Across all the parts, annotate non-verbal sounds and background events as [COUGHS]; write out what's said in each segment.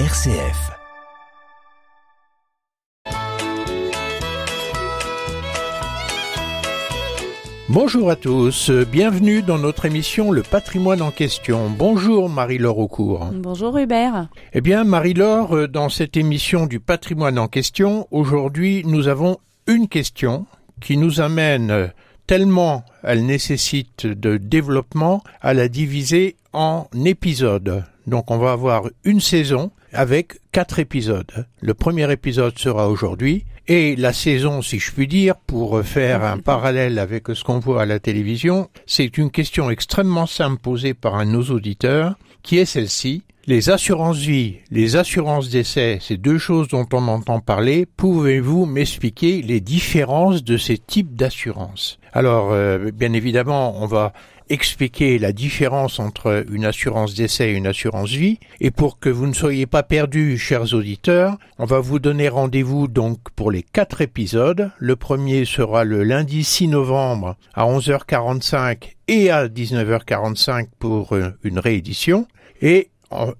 RCF. Bonjour à tous, bienvenue dans notre émission Le patrimoine en question. Bonjour Marie-Laure Aucourt. Bonjour Hubert. Eh bien Marie-Laure, dans cette émission du patrimoine en question, aujourd'hui nous avons une question qui nous amène tellement elle nécessite de développement à la diviser en épisodes. Donc on va avoir une saison avec quatre épisodes. Le premier épisode sera aujourd'hui et la saison, si je puis dire, pour faire un [LAUGHS] parallèle avec ce qu'on voit à la télévision, c'est une question extrêmement simple posée par un de nos auditeurs qui est celle-ci. Les assurances vie, les assurances d'essai, c'est deux choses dont on entend parler. Pouvez-vous m'expliquer les différences de ces types d'assurances? Alors, euh, bien évidemment, on va expliquer la différence entre une assurance d'essai et une assurance vie. Et pour que vous ne soyez pas perdus, chers auditeurs, on va vous donner rendez-vous donc pour les quatre épisodes. Le premier sera le lundi 6 novembre à 11h45 et à 19h45 pour euh, une réédition. Et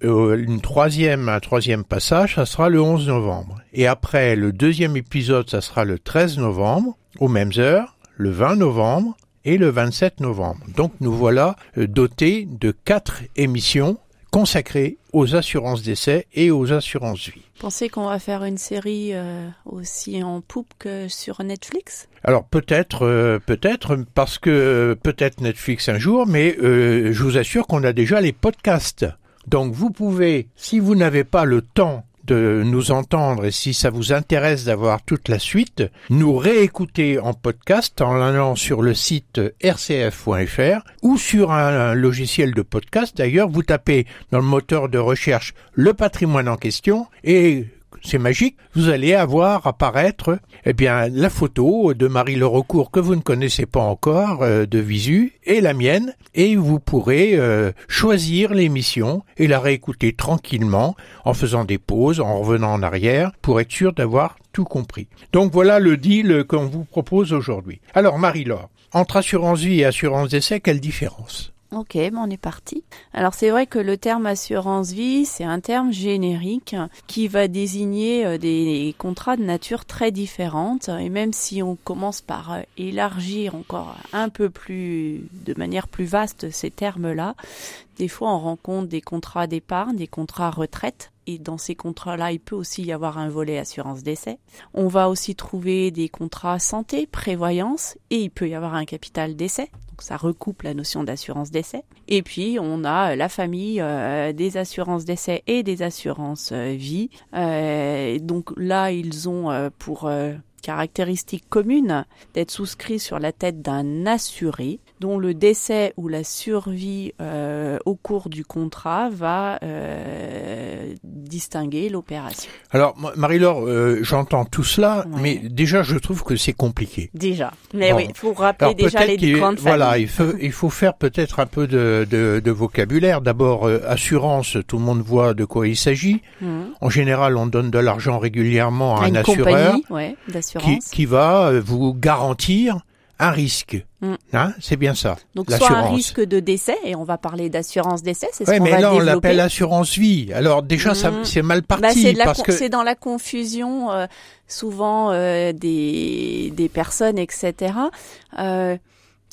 euh, une troisième, un troisième passage, ça sera le 11 novembre. Et après, le deuxième épisode, ça sera le 13 novembre, aux mêmes heures, le 20 novembre et le 27 novembre. Donc nous voilà euh, dotés de quatre émissions consacrées aux assurances d'essai et aux assurances vie. Pensez qu'on va faire une série euh, aussi en poupe que sur Netflix? Alors peut-être, peut-être parce que peut-être Netflix un jour, mais je vous assure qu'on a déjà les podcasts. Donc vous pouvez, si vous n'avez pas le temps de nous entendre et si ça vous intéresse d'avoir toute la suite, nous réécouter en podcast en allant sur le site rcf.fr ou sur un logiciel de podcast. D'ailleurs, vous tapez dans le moteur de recherche le patrimoine en question et c'est magique, vous allez avoir apparaître eh bien la photo de Marie Le que vous ne connaissez pas encore euh, de visu et la mienne et vous pourrez euh, choisir l'émission et la réécouter tranquillement en faisant des pauses, en revenant en arrière pour être sûr d'avoir tout compris. Donc voilà le deal qu'on vous propose aujourd'hui. Alors Marie-Laure, entre assurance vie et assurance d'essai, quelle différence? Ok, bon, on est parti. Alors c'est vrai que le terme assurance vie, c'est un terme générique qui va désigner euh, des contrats de nature très différente. Et même si on commence par euh, élargir encore un peu plus, de manière plus vaste ces termes-là, des fois on rencontre des contrats d'épargne, des contrats retraite. Et dans ces contrats-là, il peut aussi y avoir un volet assurance d'essai. On va aussi trouver des contrats santé, prévoyance, et il peut y avoir un capital d'essai. Donc ça recoupe la notion d'assurance d'essai. Et puis on a la famille euh, des assurances d'essai et des assurances euh, vie. Euh, donc là ils ont euh, pour euh, caractéristique commune d'être souscrits sur la tête d'un assuré dont le décès ou la survie euh, au cours du contrat va euh, distinguer l'opération. Alors Marie-Laure, euh, j'entends tout cela, ouais. mais déjà je trouve que c'est compliqué. Déjà, mais bon. oui, il faut rappeler Alors, déjà les grandes Voilà, il faut, il faut faire peut-être un peu de, de, de vocabulaire. D'abord, euh, assurance, tout le monde voit de quoi il s'agit. Mmh. En général, on donne de l'argent régulièrement à, à un assureur ouais, qui, qui va euh, vous garantir un risque. Mm. Hein, c'est bien ça. Donc soit un risque de décès, et on va parler d'assurance décès, c'est ce ouais, qu'on va développer. mais là on l'appelle assurance vie. Alors déjà mm. ça c'est mal parti bah, c'est parce que c'est dans la confusion euh, souvent euh, des des personnes etc. Euh,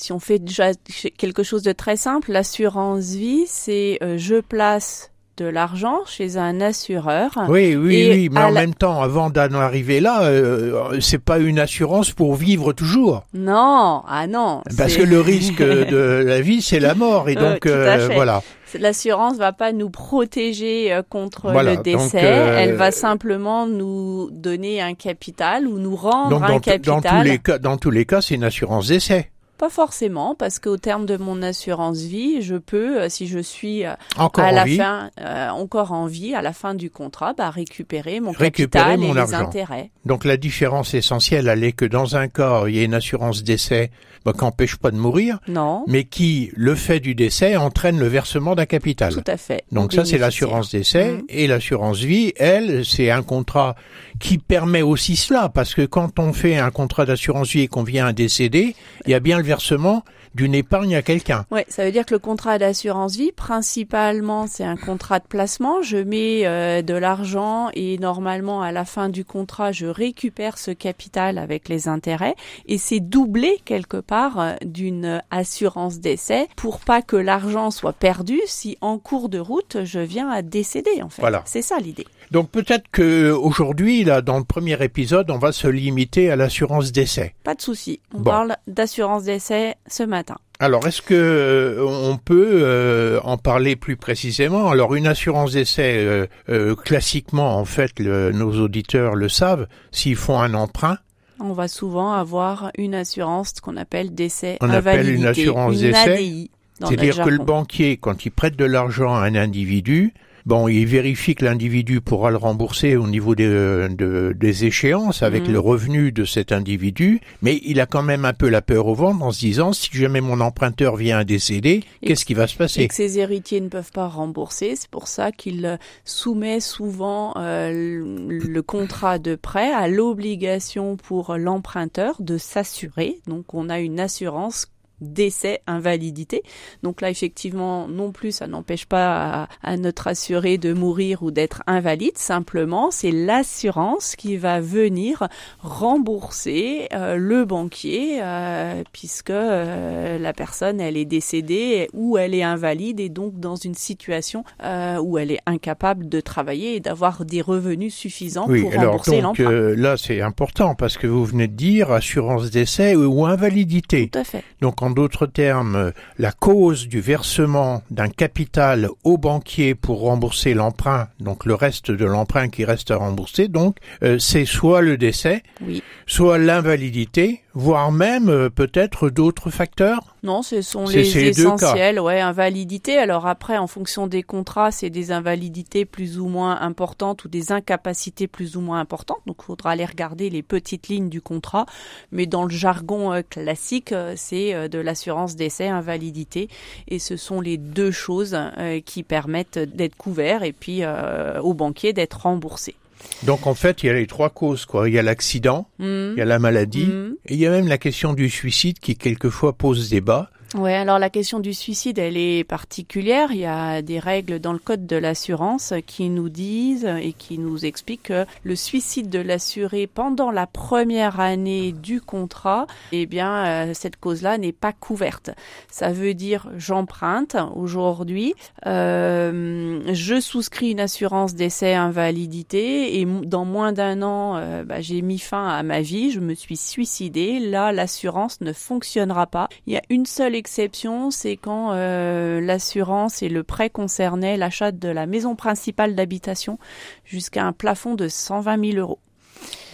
si on fait déjà quelque chose de très simple, l'assurance vie, c'est euh, je place de l'argent chez un assureur. Oui, oui, oui, mais en la... même temps, avant d'en arriver là, euh, c'est pas une assurance pour vivre toujours. Non, ah non. Parce que le risque [LAUGHS] de la vie, c'est la mort, et donc euh, voilà. L'assurance va pas nous protéger euh, contre voilà, le décès, donc, euh, elle va simplement nous donner un capital ou nous rendre donc, un dans capital. Dans tous les cas, dans tous les cas, c'est une assurance d'essai. Pas forcément, parce qu'au terme de mon assurance vie, je peux, euh, si je suis encore à la vie. fin, euh, encore en vie, à la fin du contrat, bah, récupérer mon récupérer capital mon et argent. les intérêts. Donc la différence essentielle, elle est que dans un cas, il y a une assurance décès bah, qui n'empêche pas de mourir, non. mais qui, le fait du décès, entraîne le versement d'un capital. Tout à fait. Donc ça, c'est l'assurance décès. Mmh. Et l'assurance vie, elle, c'est un contrat qui permet aussi cela, parce que quand on fait un contrat d'assurance vie et qu'on vient à décéder, il y a bien le versement d'une épargne à quelqu'un. Ouais, ça veut dire que le contrat d'assurance vie, principalement, c'est un contrat de placement. Je mets euh, de l'argent et normalement, à la fin du contrat, je récupère ce capital avec les intérêts et c'est doublé quelque part euh, d'une assurance d'essai pour pas que l'argent soit perdu si en cours de route je viens à décéder en fait. Voilà. C'est ça l'idée. Donc peut-être que aujourd'hui, là, dans le premier épisode, on va se limiter à l'assurance d'essai. Pas de souci. On Bon. parle d'assurance d'essai ce matin. Alors, est-ce que euh, on peut euh, en parler plus précisément? Alors, une assurance d'essai, euh, euh, classiquement, en fait, le- nos auditeurs le savent, s'ils font un emprunt, On va souvent avoir une assurance qu'on appelle d'essai On appelle une assurance d'essai. C'est-à-dire que le banquier, quand il prête de l'argent à un individu, bon, il vérifie que l'individu pourra le rembourser au niveau des, euh, de- des échéances avec Mhm. le revenu de cet individu, mais il a quand même un peu la peur au ventre en se disant si jamais mon emprunteur vient à décéder, Et qu'est-ce qui va se et passer que ses héritiers ne peuvent pas rembourser. C'est pour ça qu'il euh, soumet souvent euh, le contrat de prêt à l'obligation pour l'emprunteur de s'assurer. Donc on a une assurance décès invalidité. Donc là effectivement non plus ça n'empêche pas à, à notre assuré de mourir ou d'être invalide, simplement c'est l'assurance qui va venir rembourser euh, le banquier euh, puisque euh, la personne elle est décédée ou elle est invalide et donc dans une situation euh, où elle est incapable de travailler et d'avoir des revenus suffisants Oui, pour alors rembourser l'emprunt. euh, là c'est important parce que vous venez de dire assurance décès ou invalidité. Tout à fait. Donc en d'autres termes, la cause du versement d'un capital au banquier pour rembourser l'emprunt, donc le reste de l'emprunt qui reste à rembourser, donc euh, c'est soit le décès, Oui. soit l'invalidité, voire même euh, peut-être d'autres facteurs? Non, ce sont les essentiels, ouais, invalidité. Alors après, en fonction des contrats, c'est des invalidités plus ou moins importantes ou des incapacités plus ou moins importantes. Donc, il faudra aller regarder les petites lignes du contrat. Mais dans le jargon euh, classique, euh, c'est de l'assurance décès, invalidité. Et ce sont les deux choses qui permettent d'être couverts et puis euh, au banquier d'être remboursé. Donc en fait, il y a les trois causes quoi. Il y a l'accident, Mhm. il y a la maladie, Mhm. et il y a même la question du suicide qui quelquefois pose débat. Ouais, alors la question du suicide, elle est particulière. Il y a des règles dans le code de l'assurance qui nous disent et qui nous expliquent que le suicide de l'assuré pendant la première année du contrat, eh bien, euh, cette cause-là n'est pas couverte. Ça veut dire j'emprunte aujourd'hui, euh, je souscris une assurance décès invalidité et dans moins d'un an, euh, bah, j'ai mis fin à ma vie, je me suis suicidé. Là, l'assurance ne fonctionnera pas. Il y a une seule exception, c'est quand euh, l'assurance et le prêt concernaient l'achat de la maison principale d'habitation jusqu'à un plafond de 120 000 euros.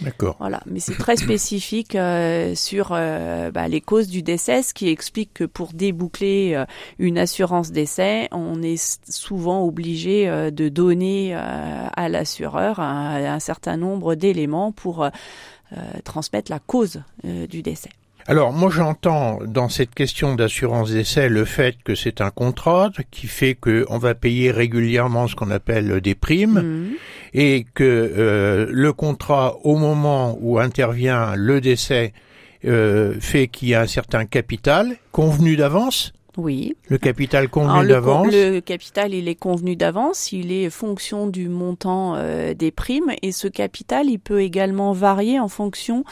D'accord. Voilà, mais c'est très [COUGHS] spécifique euh, sur euh, bah, les causes du décès, ce qui explique que pour déboucler euh, une assurance décès, on est souvent obligé de donner à l'assureur un, un certain nombre d'éléments pour transmettre la cause du décès. Alors moi j'entends dans cette question d'assurance d'essai le fait que c'est un contrat qui fait que on va payer régulièrement ce qu'on appelle des primes Mhm. et que euh, le contrat au moment où intervient le décès euh, fait qu'il y a un certain capital convenu d'avance? Oui. Le capital convenu d'avance? le capital, il est convenu d'avance, il est fonction du montant euh, des primes et ce capital, il peut également varier en fonction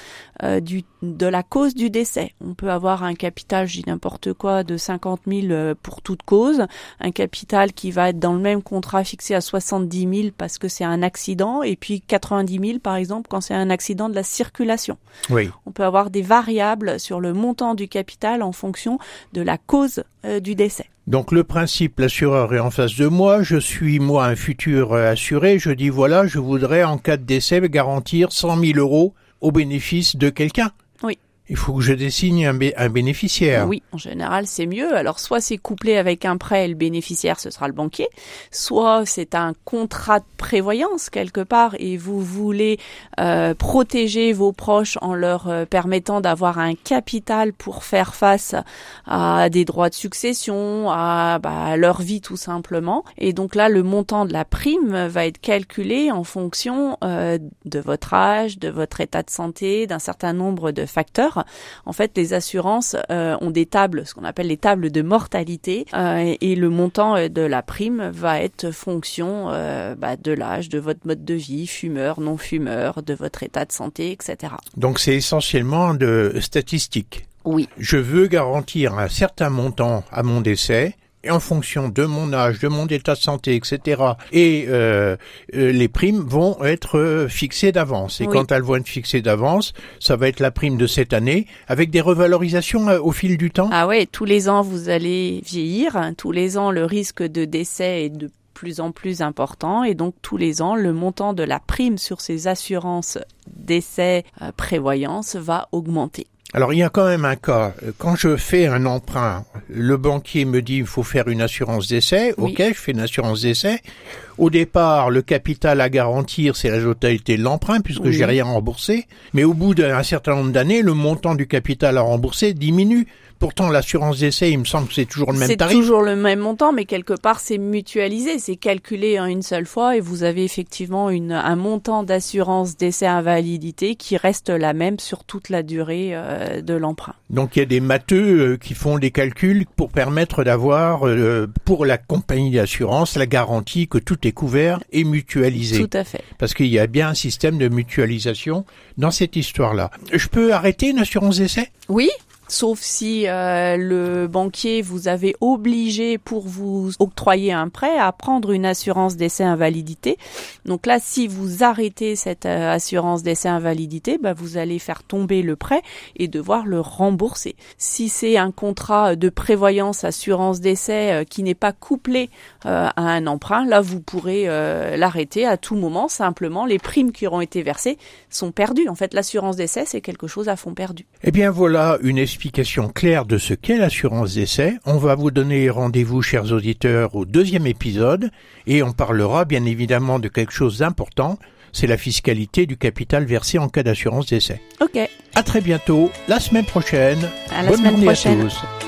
euh, du, de la cause du décès. On peut avoir un capital, je dis n'importe quoi, de 50 000 euh, pour toute cause, un capital qui va être dans le même contrat fixé à 70 000 parce que c'est un accident et puis 90 000 par exemple quand c'est un accident de la circulation. Oui. On peut avoir des variables sur le montant du capital en fonction de la cause euh, du décès. Donc le principe, l'assureur est en face de moi, je suis moi un futur euh, assuré, je dis voilà, je voudrais en cas de décès garantir 100 000 euros au bénéfice de quelqu'un. Il faut que je désigne un bénéficiaire. Oui, en général, c'est mieux. Alors, soit c'est couplé avec un prêt et le bénéficiaire, ce sera le banquier, soit c'est un contrat de prévoyance quelque part et vous voulez euh, protéger vos proches en leur euh, permettant d'avoir un capital pour faire face à des droits de succession, à bah, leur vie tout simplement. Et donc là, le montant de la prime va être calculé en fonction euh, de votre âge, de votre état de santé, d'un certain nombre de facteurs en fait, les assurances euh, ont des tables, ce qu'on appelle les tables de mortalité, euh, et, le montant de la prime va être fonction bah, de l'âge, de votre mode de vie, fumeur, non fumeur, de votre état de santé, etc. Donc c'est essentiellement de statistiques. Oui. Je veux garantir un certain montant à mon décès en fonction de mon âge, de mon état de santé, etc. Et euh, euh, les primes vont être euh, fixées d'avance. Et quand elles vont être fixées d'avance, ça va être la prime de cette année, avec des revalorisations au fil du temps. Ah ouais, tous les ans vous allez vieillir. Tous les ans, le risque de décès est de plus en plus important et donc tous les ans le montant de la prime sur ces assurances décès prévoyance va augmenter. Alors il y a quand même un cas. Quand je fais un emprunt, le banquier me dit il faut faire une assurance d'essai. Ok, je fais une assurance d'essai. Au départ, le capital à garantir, c'est la totalité de l'emprunt puisque j'ai rien remboursé. Mais au bout d'un certain nombre d'années, le montant du capital à rembourser diminue Pourtant, l'assurance d'essai, il me semble que c'est toujours le même tarif. C'est toujours le même montant, mais quelque part, c'est mutualisé, c'est calculé en une seule fois et vous avez effectivement une, un montant d'assurance d'essai invalidité qui reste la même sur toute la durée euh, de l'emprunt. Donc, il y a des matheux euh, qui font des calculs pour permettre d'avoir, euh, pour la compagnie d'assurance, la garantie que tout est couvert et mutualisé. Tout à fait. Parce qu'il y a bien un système de mutualisation dans cette histoire-là. Je peux arrêter une assurance d'essai Oui, sauf si euh, le banquier vous avait obligé pour vous octroyer un prêt à prendre une assurance d'essai invalidité. Donc là, si vous arrêtez cette euh, assurance d'essai invalidité, bah, vous allez faire tomber le prêt et devoir le rembourser. Si c'est un contrat de prévoyance assurance d'essai euh, qui n'est pas couplé à un emprunt, là vous pourrez l'arrêter à tout moment. Simplement, les primes qui auront été versées sont perdues. En fait, l'assurance d'essai c'est quelque chose à fond perdu. Eh bien voilà une explication claire de ce qu'est l'assurance d'essai. On va vous donner rendez-vous, chers auditeurs, au deuxième épisode et on parlera bien évidemment de quelque chose d'important. C'est la fiscalité du capital versé en cas d'assurance d'essai. Ok. À très bientôt, la semaine prochaine. À la semaine prochaine. à tous.